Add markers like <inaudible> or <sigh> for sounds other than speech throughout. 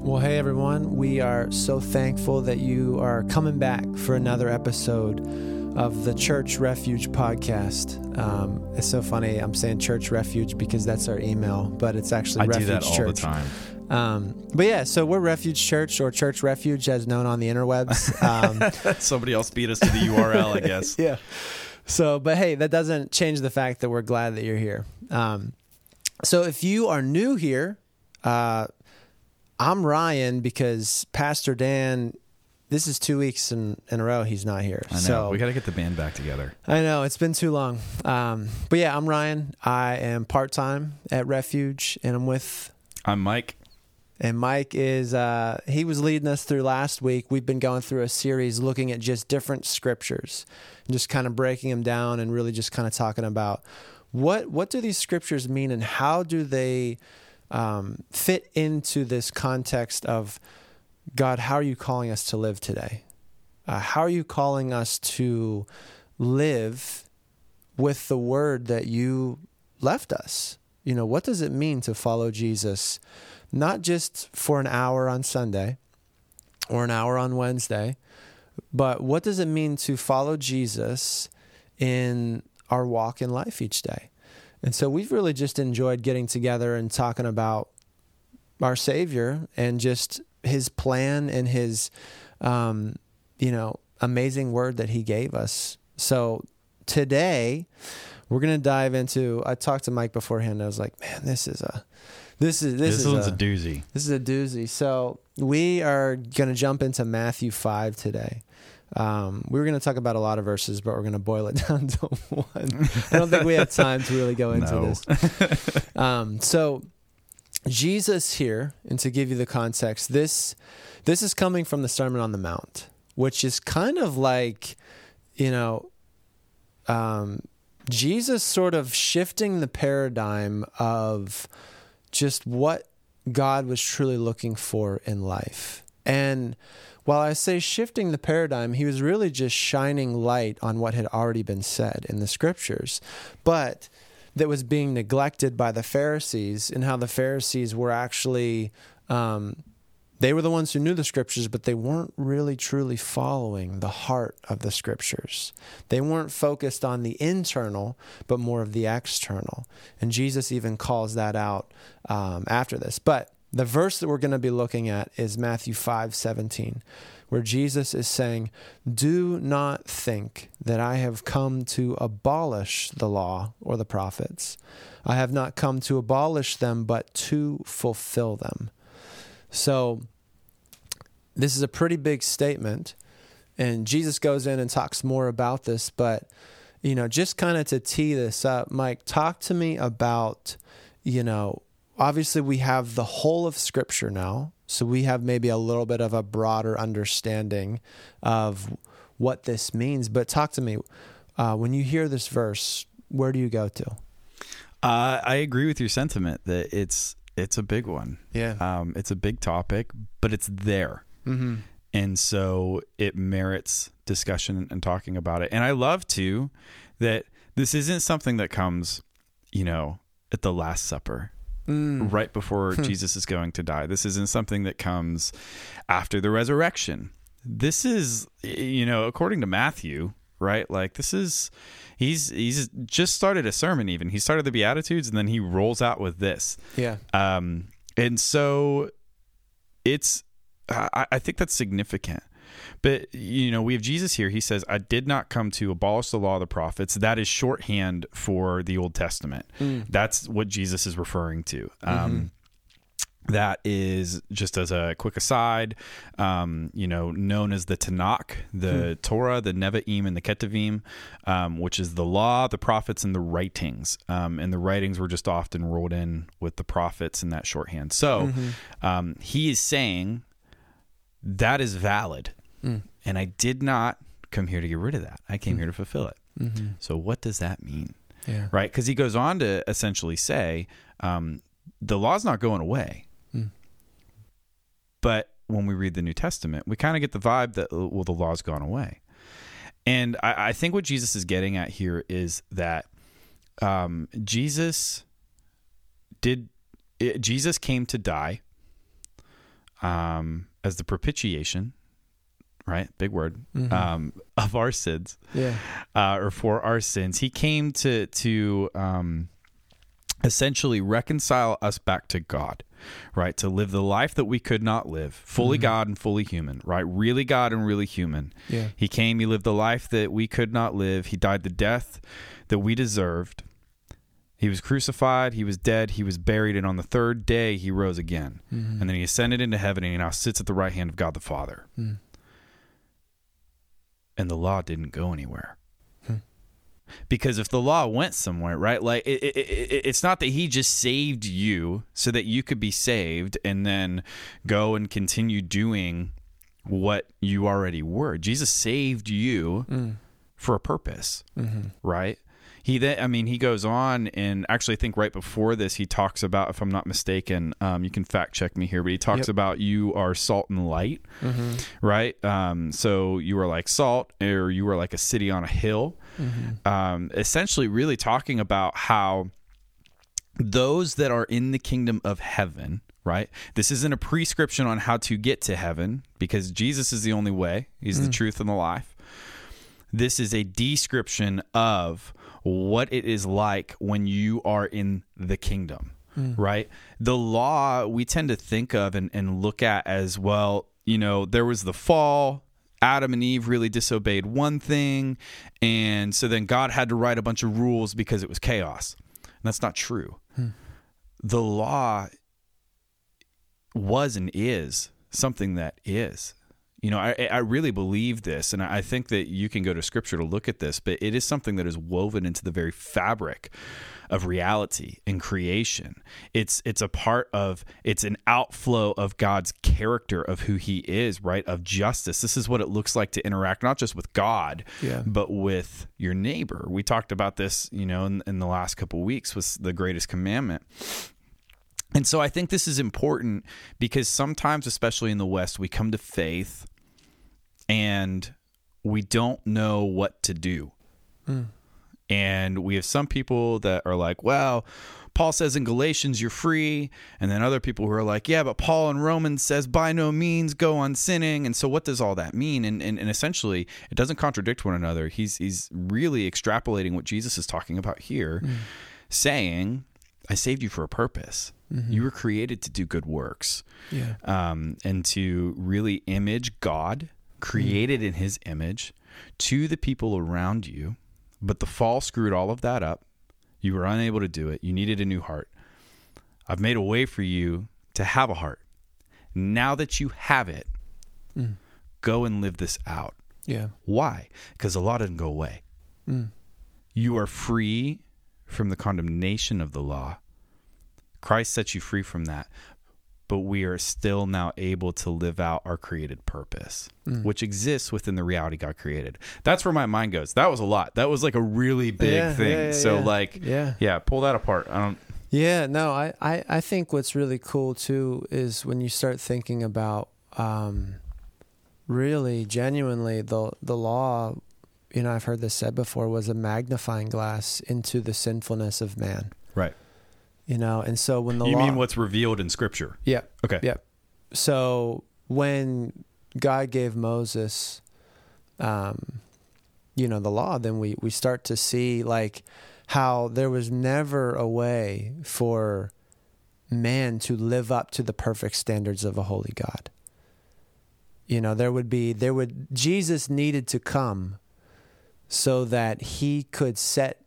Well, hey everyone, we are so thankful that you are coming back for another episode of the Church Refuge podcast. Um, it's so funny. I'm saying Church Refuge because that's our email, but it's actually I Refuge do that all Church. the time. Um, but yeah, so we're Refuge Church or Church Refuge as known on the interwebs. Um, <laughs> Somebody else beat us to the URL, I guess. <laughs> yeah. So, but hey, that doesn't change the fact that we're glad that you're here. Um, so, if you are new here, uh, I'm Ryan because Pastor Dan. This is two weeks in, in a row he's not here. I know. So we got to get the band back together. I know it's been too long. Um, but yeah, I'm Ryan. I am part time at Refuge, and I'm with I'm Mike. and Mike is uh, he was leading us through last week. We've been going through a series looking at just different scriptures, and just kind of breaking them down and really just kind of talking about what what do these scriptures mean and how do they um, fit into this context of God? How are you calling us to live today? Uh, how are you calling us to live with the word that you left us? You know, what does it mean to follow Jesus? not just for an hour on Sunday or an hour on Wednesday, but what does it mean to follow Jesus in our walk in life each day? And so we've really just enjoyed getting together and talking about our Savior and just his plan and his, um, you know, amazing word that he gave us. So today, we're going to dive into. I talked to Mike beforehand. I was like, man, this is a this is this, This, is one's a, a, doozy. this is a doozy. So we are going to jump into Matthew five today. Um, we were going to talk about a lot of verses, but we're going to boil it <laughs> down to one. I don't think we have time to really go into No. this. <laughs> Um, so Jesus here, and to give you the context, this this is coming from the Sermon on the Mount, which is kind of like, you know, um, Jesus sort of shifting the paradigm of just what God was truly looking for in life. And while I say shifting the paradigm, he was really just shining light on what had already been said in the scriptures, but that was being neglected by the Pharisees, and how the Pharisees were actually. Um, they were the ones who knew the scriptures, but they weren't really truly following the heart of the scriptures. They weren't focused on the internal, but more of the external. And Jesus even calls that out um, after this. But the verse that we're going to be looking at is Matthew 5 17, where Jesus is saying, Do not think that I have come to abolish the law or the prophets. I have not come to abolish them, but to fulfill them. So, this is a pretty big statement, and Jesus goes in and talks more about this. But, you know, just kind of to tee this up, Mike, talk to me about, you know, obviously we have the whole of Scripture now. So we have maybe a little bit of a broader understanding of what this means. But talk to me uh, when you hear this verse, where do you go to? Uh, I agree with your sentiment that it's it's a big one. Yeah. Um, it's a big topic, but it's there. Mm-hmm. and so it merits discussion and talking about it. And I love too that this isn't something that comes, you know, at the Last Supper, Mm. right before Jesus is going to die. This isn't something that comes after the resurrection. This is, you know, according to Matthew, right? Like this is, he's he's just started a sermon. Even he started the Beatitudes, and then he rolls out with this. Yeah. Um, and so it's, I, I think that's significant. But, you know, we have Jesus here. He says, I did not come to abolish the law of the prophets. That is shorthand for the Old Testament. That's what Jesus is referring to. Um, that is just as a quick aside, um, you know, known as the Tanakh, the Torah, the Nevi'im, and the Ketuvim, um, which is the law, the prophets, and the writings. Um, and the writings were just often rolled in with the prophets in that shorthand. So um, he is saying that is valid, and I did not come here to get rid of that. I came here to fulfill it. So what does that mean? Yeah. right? Because he goes on to essentially say um, the law's not going away. But when we read the New Testament, we kind of get the vibe that, uh, well, the law's gone away. And I, I think what Jesus is getting at here is that um, Jesus did, it, Jesus came to die um, as the propitiation, right? Big word Mhm. um, <laughs> of our sins, yeah. uh, or for our sins. He came to to um, essentially reconcile us back to God, right? To live the life that we could not live, fully Mhm. God and fully human, right? Really God and really human. Yeah. He came, he lived the life that we could not live. He died the death that we deserved. He was crucified, he was dead, he was buried, and on the third day he rose again. Mhm. And then he ascended into heaven and he now sits at the right hand of God the Father. Mm. And the law didn't go anywhere. Hmm. Because if the law went somewhere, right? Like it, it, it, it's not that he just saved you so that you could be saved and then go and continue doing what you already were. Jesus saved you Mm. for a purpose, Mhm. right? He then, I mean, he goes on and actually, I think right before this, he talks about, if I'm not mistaken, um, you can fact check me here, but he talks Yep. about you are salt and light, Mhm. right? Um, so you are like salt, or you are like a city on a hill. Mhm. Um, essentially, really talking about how those that are in the kingdom of heaven, right? This isn't a prescription on how to get to heaven because Jesus is the only way, He's the truth and the life. This is a description of what it is like when you are in the kingdom, hmm. right? The law we tend to think of and, and look at as well, you know, there was the fall. Adam and Eve really disobeyed one thing. And so then God had to write a bunch of rules because it was chaos. And that's not true. Hmm. The law was and is something that is. You know, I, I really believe this, and I think that you can go to scripture to look at this, but it is something that is woven into the very fabric of reality and creation. It's it's a part of it's an outflow of God's character of who he is, right? Of justice. This is what it looks like to interact not just with God, Yeah. but with your neighbor. We talked about this, you know, in, in the last couple weeks was the greatest commandment. And so I think this is important because sometimes, especially in the West, we come to faith and we don't know what to do. Hmm. And we have some people that are like, well, Paul says in Galatians you're free. And then other people who are like, yeah, but Paul in Romans says by no means go on sinning. And so what does all that mean? And, and, and essentially, it doesn't contradict one another. He's, he's really extrapolating what Jesus is talking about here, hmm. saying, I saved you for a purpose. You were created to do good works Yeah. um, and to really image God, created in His image, to the people around you. But the fall screwed all of that up. You were unable to do it. You needed a new heart. I've made a way for you to have a heart. Now that you have it, go and live this out. Yeah. Why? Because the law didn't go away. Mm. You are free from the condemnation of the law. Christ sets you free from that. But we are still now able to live out our created purpose, Mm. which exists within the reality God created. That's where my mind goes. That was a lot. That was like a really big Yeah, thing. yeah, yeah, so like Yeah. yeah, pull that apart. I don't Yeah, no, I, I, I think what's really cool too is when you start thinking about um, really genuinely the the law, you know, I've heard this said before, was a magnifying glass into the sinfulness of man. Right. You know, and so when the You law mean what's revealed in scripture? Yeah. Okay. Yeah. So when God gave Moses, um, you know, the law, then we we start to see like how there was never a way for man to live up to the perfect standards of a holy God. You know, there would be there would Jesus needed to come so that he could set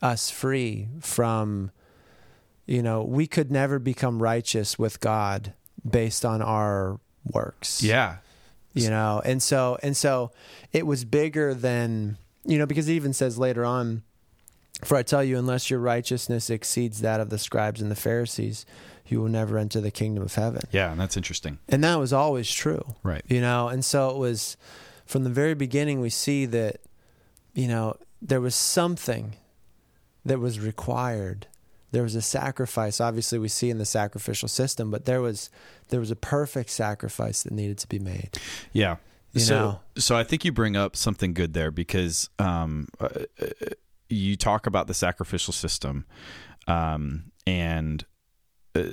us free from you know, we could never become righteous with God based on our works. Yeah. You know, and so and so it was bigger than you know, because it even says later on, for I tell you, unless your righteousness exceeds that of the scribes and the Pharisees, you will never enter the kingdom of heaven. Yeah, and that's interesting. And that was always true. Right. You know, and so it was from the very beginning we see that, you know, there was something that was required. There was a sacrifice. Obviously we see in the sacrificial system, but there was there was a perfect sacrifice that needed to be made. Yeah. You so, know? so I think you bring up something good there because um, uh, uh, you talk about the sacrificial system, um, and uh,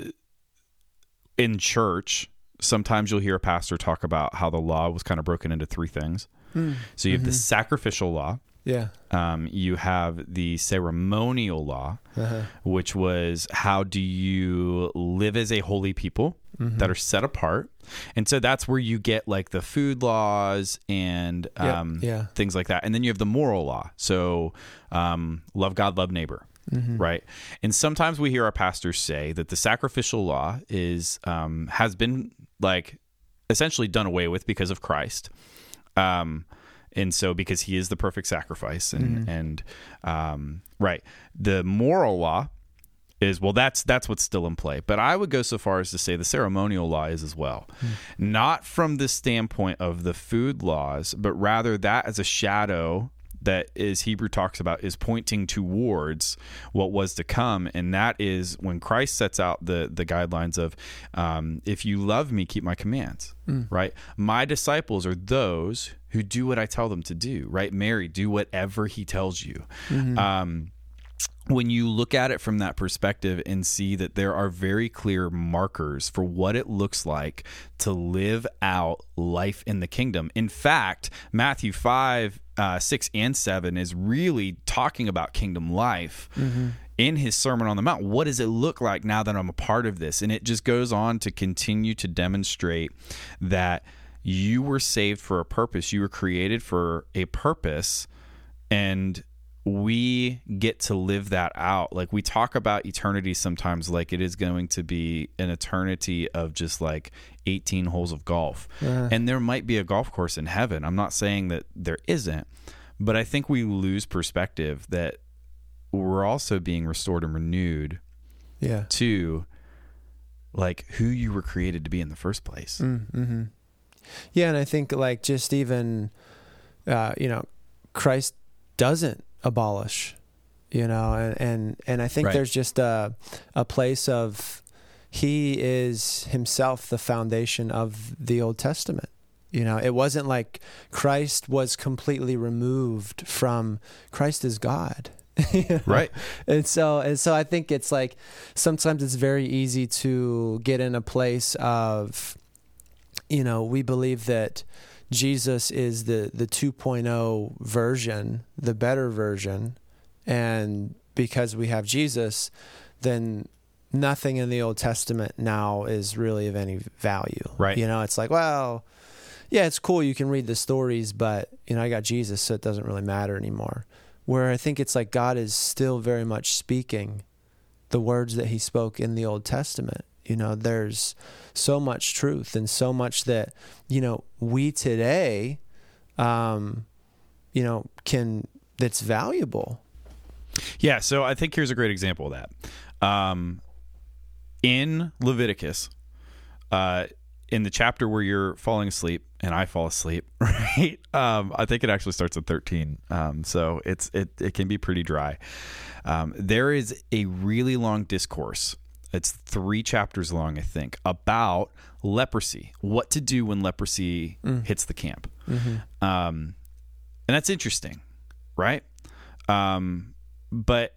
in church, sometimes you'll hear a pastor talk about how the law was kind of broken into three things. Mm. So you have the Mhm. sacrificial law, Yeah. um, you have the ceremonial law, Uh-huh. which was how do you live as a holy people Mhm. that are set apart. And so that's where you get like the food laws and um, yeah. things like that. And then you have the moral law. So um, love God, love neighbor. Mhm. Right, and sometimes we hear our pastors say that the sacrificial law is um, has been like essentially done away with because of Christ, um, and so because He is the perfect sacrifice, and Mhm. and um, right, the moral law is well that's that's what's still in play. But i would go so far as to say the ceremonial law is as well. Not from the standpoint of the food laws but rather that as a shadow that is hebrew talks about is pointing towards what was to come. And that is when christ sets out the the guidelines of um, if you love me keep my commands Mm. right? My disciples are those who do what i tell them to do right mary do whatever he tells you Mhm. um, when you look at it from that perspective and see that there are very clear markers for what it looks like to live out life in the kingdom. In fact, Matthew 5, uh, 6, and 7 is really talking about kingdom life. In his Sermon on the Mount, what does it look like now that I'm a part of this? And it just goes on to continue to demonstrate that you were saved for a purpose. You were created for a purpose. And we get to live that out. Like we talk about eternity sometimes like it is going to be an eternity of just like 18 holes of golf. Uh, And there might be a golf course in heaven. I'm not saying that there isn't, but I think we lose perspective that we're also being restored and renewed yeah. to like who you were created to be in the first place. Mm-hmm. Yeah, and I think like just even, uh, you know, Christ doesn't abolish, you know, and and, and I think Right. there's just a a place of he is himself the foundation of the Old Testament. You know, it wasn't like Christ was completely removed from Christ is God. <laughs> You know? Right. and so and so I think it's like sometimes it's very easy to get in a place of you know we believe that Jesus is the the 2.0 version, the better version, and because we have Jesus, then nothing in the Old Testament now is really of any value. Right. You know, it's like, well, yeah, it's cool you can read the stories, but you know, I got Jesus, so it doesn't really matter anymore. Where I think it's like God is still very much speaking the words that he spoke in the Old Testament. You know, there's so much truth and so much that, you know, we today um, you know, can that's valuable. Yeah, so I think here's a great example of that. Um, in Leviticus, uh, in the chapter where you're falling asleep and I fall asleep, <laughs> right? Um, I think it actually starts at 13. Um, so it's it it can be pretty dry. Um, there is a really long discourse. It's three chapters long, I think, about leprosy. What to do when leprosy hits the camp. Um, and that's interesting, right? Um, but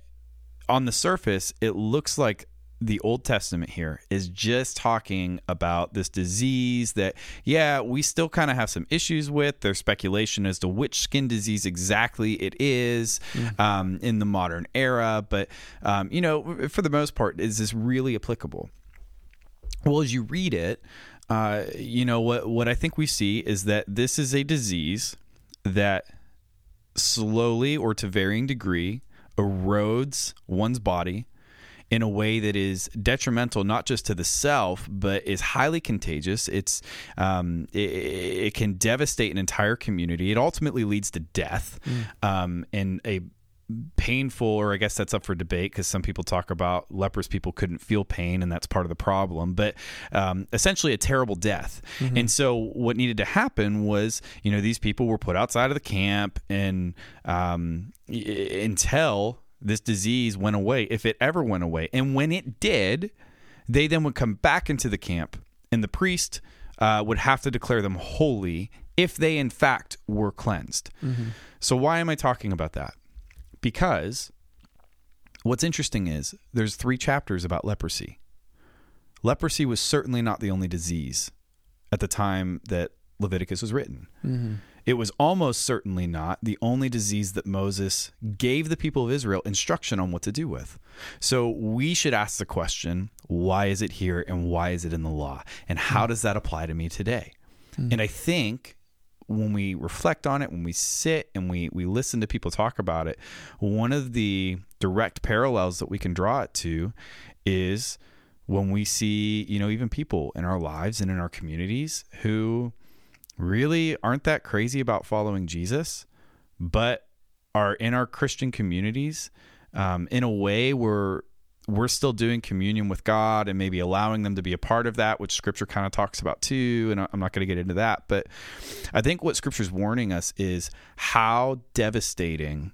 on the surface, it looks like the Old Testament here is just talking about this disease that, yeah, we still kind of have some issues with. There's speculation as to which skin disease exactly it is um, in the modern era. But, um, you know, for the most part, is this really applicable? Well, as you read it, uh, you know what what I think we see is that this is a disease that slowly or to varying degree erodes one's body in a way that is detrimental not just to the self but is highly contagious. It's um, it, it can devastate an entire community. It ultimately leads to death um, and a painful or i guess that's up for debate because some people talk about leprous people couldn't feel pain and that's part of the problem but um, essentially a terrible death. And so what needed to happen was you know these people were put outside of the camp and um, y- until this disease went away if it ever went away and when it did they then would come back into the camp and the priest uh, would have to declare them holy if they in fact were cleansed so why am i talking about that because what's interesting is there's three chapters about leprosy. Leprosy was certainly not the only disease at the time that Leviticus was written. Mm-hmm. It was almost certainly not the only disease that Moses gave the people of Israel instruction on what to do with. So we should ask the question why is it here and why is it in the law? And how hmm. does that apply to me today? Hmm. And I think when we reflect on it, when we sit and we, we listen to people talk about it, one of the direct parallels that we can draw it to is when we see, you know, even people in our lives and in our communities who really aren't that crazy about following Jesus, but are in our Christian communities um, in a way where we're still doing communion with God and maybe allowing them to be a part of that, which Scripture kind of talks about too. And I'm not going to get into that, but I think what Scripture's warning us is how devastating.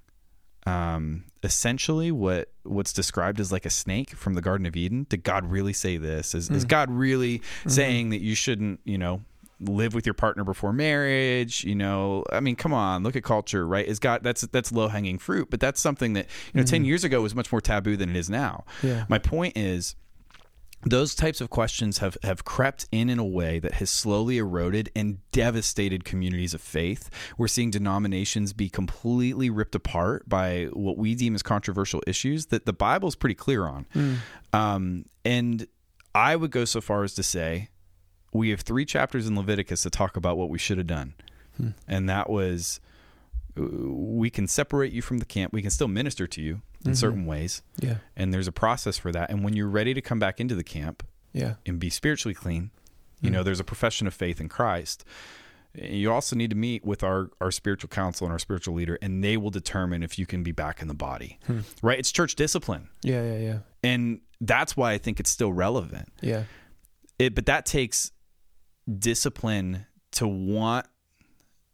Um, essentially, what what's described as like a snake from the Garden of Eden. Did God really say this? Is, is God really saying that you shouldn't, you know, live with your partner before marriage you know i mean come on look at culture right is god that's that's low hanging fruit but that's something that you know 10 years ago was much more taboo than it is now Yeah. my point is those types of questions have, have crept in in a way that has slowly eroded and devastated communities of faith. We're seeing denominations be completely ripped apart by what we deem as controversial issues that the Bible's pretty clear on. Um, and I would go so far as to say we have three chapters in Leviticus that talk about what we should have done. Hmm. And that was uh, we can separate you from the camp. We can still minister to you in mm-hmm. certain ways. Yeah. And there's a process for that. And when you're ready to come back into the camp Yeah. and be spiritually clean, you hmm. know, there's a profession of faith in Christ. You also need to meet with our, our spiritual counsel and our spiritual leader, and they will determine if you can be back in the body. Hmm. Right? It's church discipline. Yeah. Yeah. Yeah. And that's why I think it's still relevant. Yeah. It, but that takes discipline to want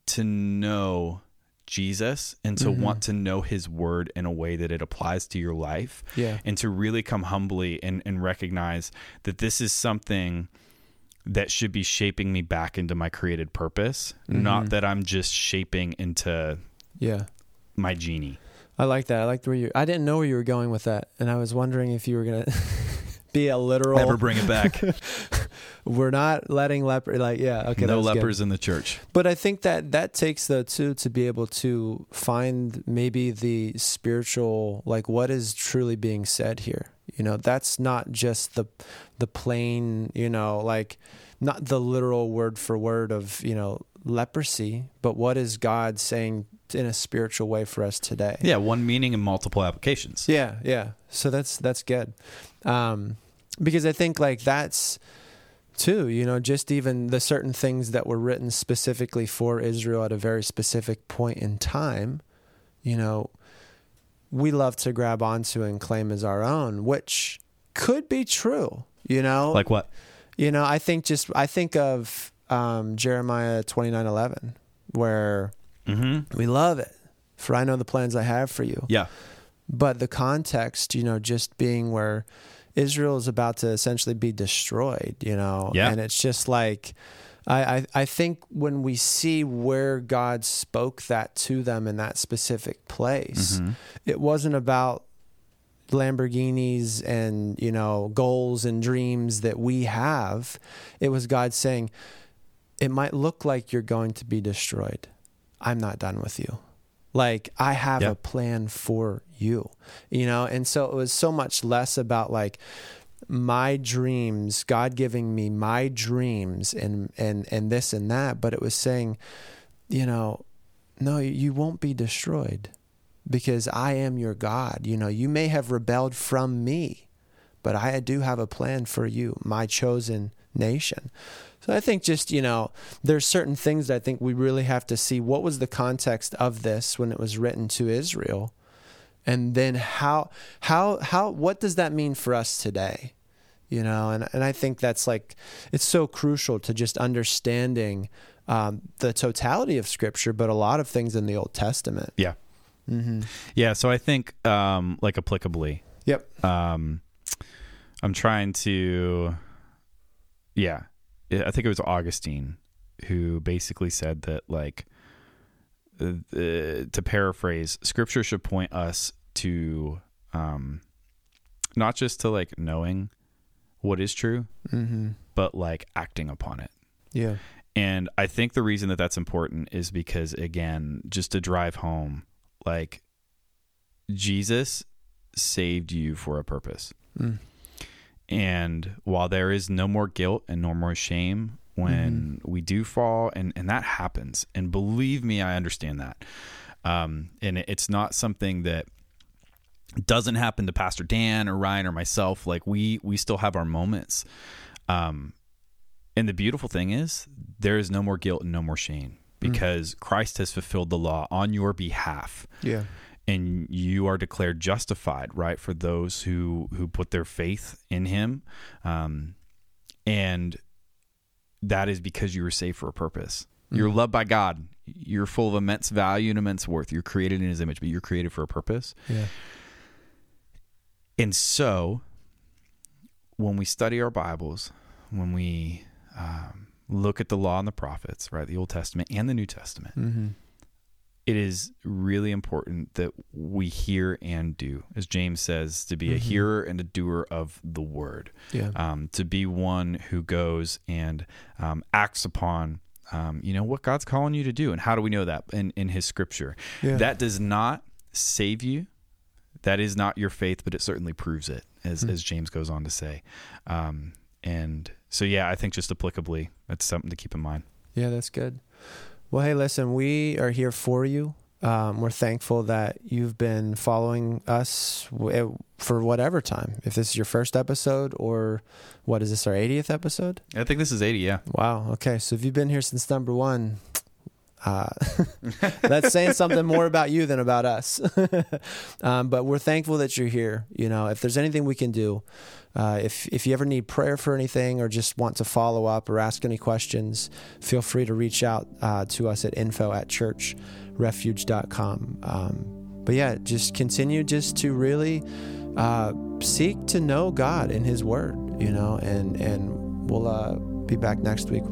to know Jesus and to mm-hmm. want to know his word in a way that it applies to your life Yeah. and to really come humbly and, and recognize that this is something that should be shaping me back into my created purpose, not mm-hmm. that I'm just shaping into Yeah. my genie. I like that. I liked where you. I didn't know where you were going with that, and I was wondering if you were gonna <laughs> be a literal. Never bring it back. <laughs> We're not letting leper. Like, yeah, okay. no that's good. lepers in the church. But I think that that takes though too to be able to find maybe the spiritual, like what is truly being said here. You know, that's not just the the plain, you know, like not the literal word for word of you know leprosy, but what is God saying in a spiritual way for us today? Yeah, one meaning and multiple applications. Yeah, yeah. So that's that's good, um, because I think like that's too. You know, just even the certain things that were written specifically for Israel at a very specific point in time. You know, we love to grab onto and claim as our own, which could be true. You know, Like what? you know, I think just I think of um, Jeremiah twenty nine eleven, where Mm-hmm. we love it. For I know the plans I have for you Yeah. but the context, you know, just being where Israel is about to essentially be destroyed, you know, Yeah. and it's just like, I, I, I think when we see where God spoke that to them in that specific place, Mm-hmm. it wasn't about Lamborghinis and, you know, goals and dreams that we have. It was God saying, it might look like you're going to be destroyed. I'm not done with you. Like I have a plan for you, you know? And so it was so much less about like my dreams, God giving me my dreams and, and, and this and that, but it was saying, you know, no, you won't be destroyed because I am your God. You know, you may have rebelled from me, but I do have a plan for you, my chosen nation. So I think just, you know, there's certain things that I think we really have to see what was the context of this when it was written to Israel and then how how how what does that mean for us today? You know, and and I think that's like it's so crucial to just understanding um, the totality of Scripture, but a lot of things in the Old Testament. Yeah. Mm-hmm. Yeah. So I think, um, like applicably, Yep. um, I'm trying to, yeah, I think it was Augustine who basically said that, like, uh, to paraphrase, Scripture should point us to, um, not just to like knowing what is true, Mm-hmm. but like acting upon it. Yeah. And I think the reason that that's important is because, again, just to drive home, like Jesus saved you for a purpose. Mm. And while there is no more guilt and no more shame when we do fall, and, and that happens, and believe me, I understand that. Um, and it's not something that doesn't happen to Pastor Dan or Ryan or myself. Like we we still have our moments. Um, and the beautiful thing is there is no more guilt and no more shame because Christ has fulfilled the law on your behalf Yeah. and you are declared justified, right? For those who who put their faith in Him, um, and that is because you were saved for a purpose. You're loved by God. You're full of immense value and immense worth. You're created in His image, but you're created for a purpose. Yeah. And so, when we study our Bibles, when we um, look at the law and the prophets, right, the Old Testament and the New Testament, Mm-hmm. it is really important that we hear and do, as James says, to be a Mhm. hearer and a doer of the word, Yeah. um, to be one who goes and um, acts upon. Um, you know what God's calling you to do, and how do we know that in in His Scripture? Yeah. That does not save you. That is not your faith, but it certainly proves it, as Hmm. as James goes on to say. Um, and so, yeah, I think just applicably, that's something to keep in mind. Yeah, that's good. Well, hey, listen, we are here for you. Um, we're thankful that you've been following us w- for whatever time. If this is your first episode, or what is this, our 80th episode? I think this is eighty. Yeah, Wow. Okay. So if you've been here since number one, uh, <laughs> that's saying something more about you than about us. <laughs> um, but we're thankful that you're here. You know, if there's anything we can do, uh, if if you ever need prayer for anything or just want to follow up or ask any questions, feel free to reach out uh, to us at info at churchrefuge.com. Um, but yeah, just continue just to really uh, seek to know God and His Word. You know, and and we'll uh, be back next week